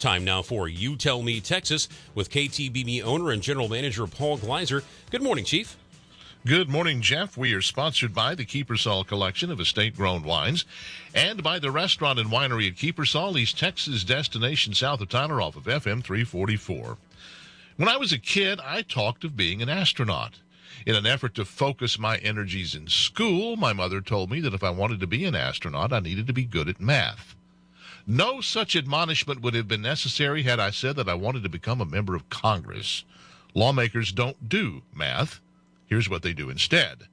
Time now for You Tell Me Texas with KTBB owner and general manager Paul Gleiser. Good morning, Chief. Good morning, Jeff. We are sponsored by the Kiepersol Collection of estate grown wines and by the restaurant and winery at Kiepersol, East Texas destination south of Tyler off of FM 344. When I was a kid, I talked of being an astronaut. In an effort to focus my energies in school, my mother told me that if I wanted to be an astronaut, I needed to be good at math. No such admonishment would have been necessary had I said that I wanted to become a member of Congress. Lawmakers don't do math. Here's what they do instead.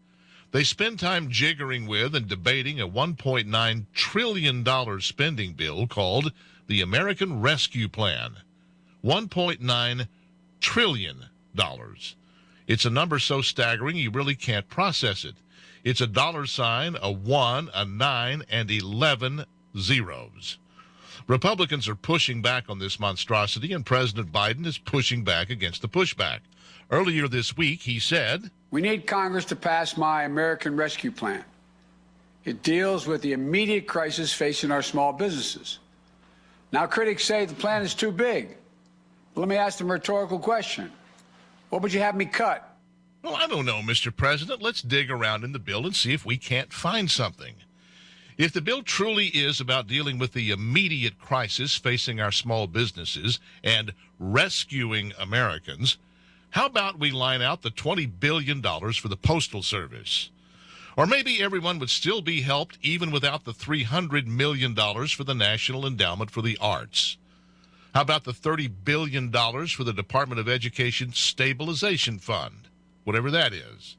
They spend time jiggering with and debating a $1.9 trillion spending bill called the American Rescue Plan. $1.9 trillion. It's a number so staggering you really can't process it. It's a dollar sign, a one, a nine, and 11 zeros. Republicans are pushing back on this monstrosity, and President Biden is pushing back against the pushback. Earlier this week, he said, We need Congress to pass my American Rescue Plan. It deals with the immediate crisis facing our small businesses. Now, critics say the plan is too big. But Let me ask them a rhetorical question What would you have me cut? Well, I don't know, Mr. President. Let's dig around in the bill and see if we can't find something. If the bill truly is about dealing with the immediate crisis facing our small businesses and rescuing Americans, how about we line out the $20 billion for the Postal Service? Or maybe everyone would still be helped even without the $300 million for the National Endowment for the Arts. How about the $30 billion for the Department of Education Stabilization Fund, whatever that is?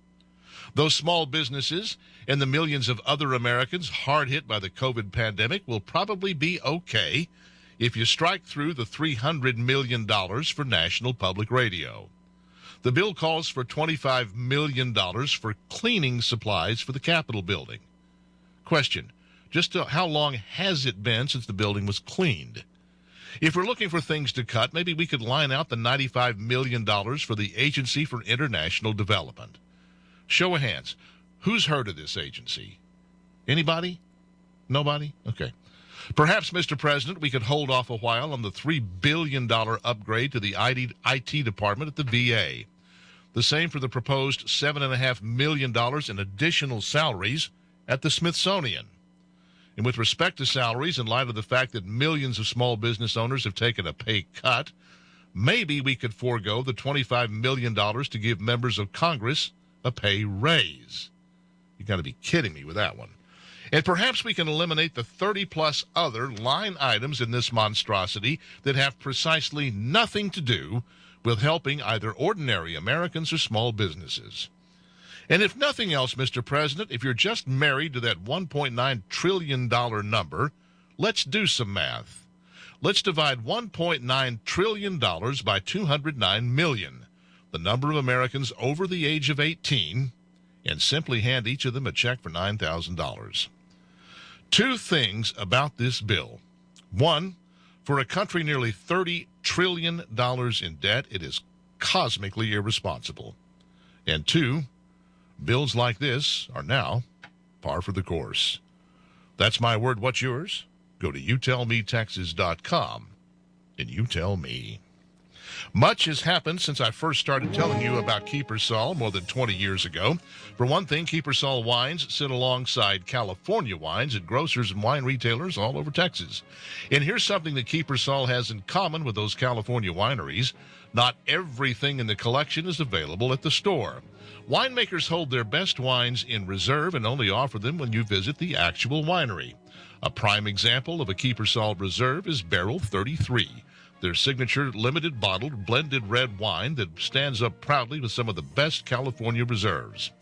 Those small businesses and the millions of other Americans hard hit by the COVID pandemic will probably be okay if you strike through the $300 million for National Public Radio. The bill calls for $25 million for cleaning supplies for the Capitol building. Question Just uh, how long has it been since the building was cleaned? If we're looking for things to cut, maybe we could line out the $95 million for the Agency for International Development. Show of hands. Who's heard of this agency? Anybody? Nobody? Okay. Perhaps, Mr. President, we could hold off a while on the $3 billion upgrade to the IT department at the VA. The same for the proposed $7.5 million in additional salaries at the Smithsonian. And with respect to salaries, in light of the fact that millions of small business owners have taken a pay cut, maybe we could forego the $25 million to give members of Congress a pay raise. You got to be kidding me with that one. And perhaps we can eliminate the 30 plus other line items in this monstrosity that have precisely nothing to do with helping either ordinary Americans or small businesses. And if nothing else, Mr. President, if you're just married to that $1.9 trillion number, let's do some math. Let's divide $1.9 trillion by 209 million the number of Americans over the age of 18 and simply hand each of them a check for $9,000. Two things about this bill. One, for a country nearly $30 trillion in debt, it is cosmically irresponsible. And two, bills like this are now par for the course. That's my word. What's yours? Go to youtellmetexas.com and you tell me. Much has happened since I first started telling you about Kiepersol more than 20 years ago. For one thing, Kiepersol wines sit alongside California wines at grocers and wine retailers all over Texas. And here's something that Kiepersol has in common with those California wineries. Not everything in the collection is available at the store. Winemakers hold their best wines in reserve and only offer them when you visit the actual winery. A prime example of a Kiepersol reserve is Barrel 33 their signature limited bottled blended red wine that stands up proudly with some of the best California reserves.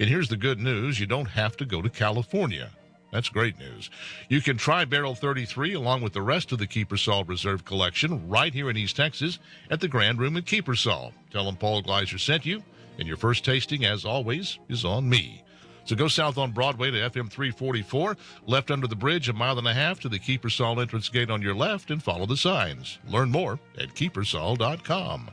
And here's the good news you don't have to go to California. That's great news. You can try Barrel 33 along with the rest of the Kiepersol Reserve collection right here in East Texas at the Grand Room at Kiepersol. Tell them Paul Gleiser sent you, and your first tasting, as always, is on me. So go south on Broadway to FM 344, left under the bridge a mile and a half to the Kiepersol entrance gate on your left, and follow the signs. Learn more at kiepersol.com.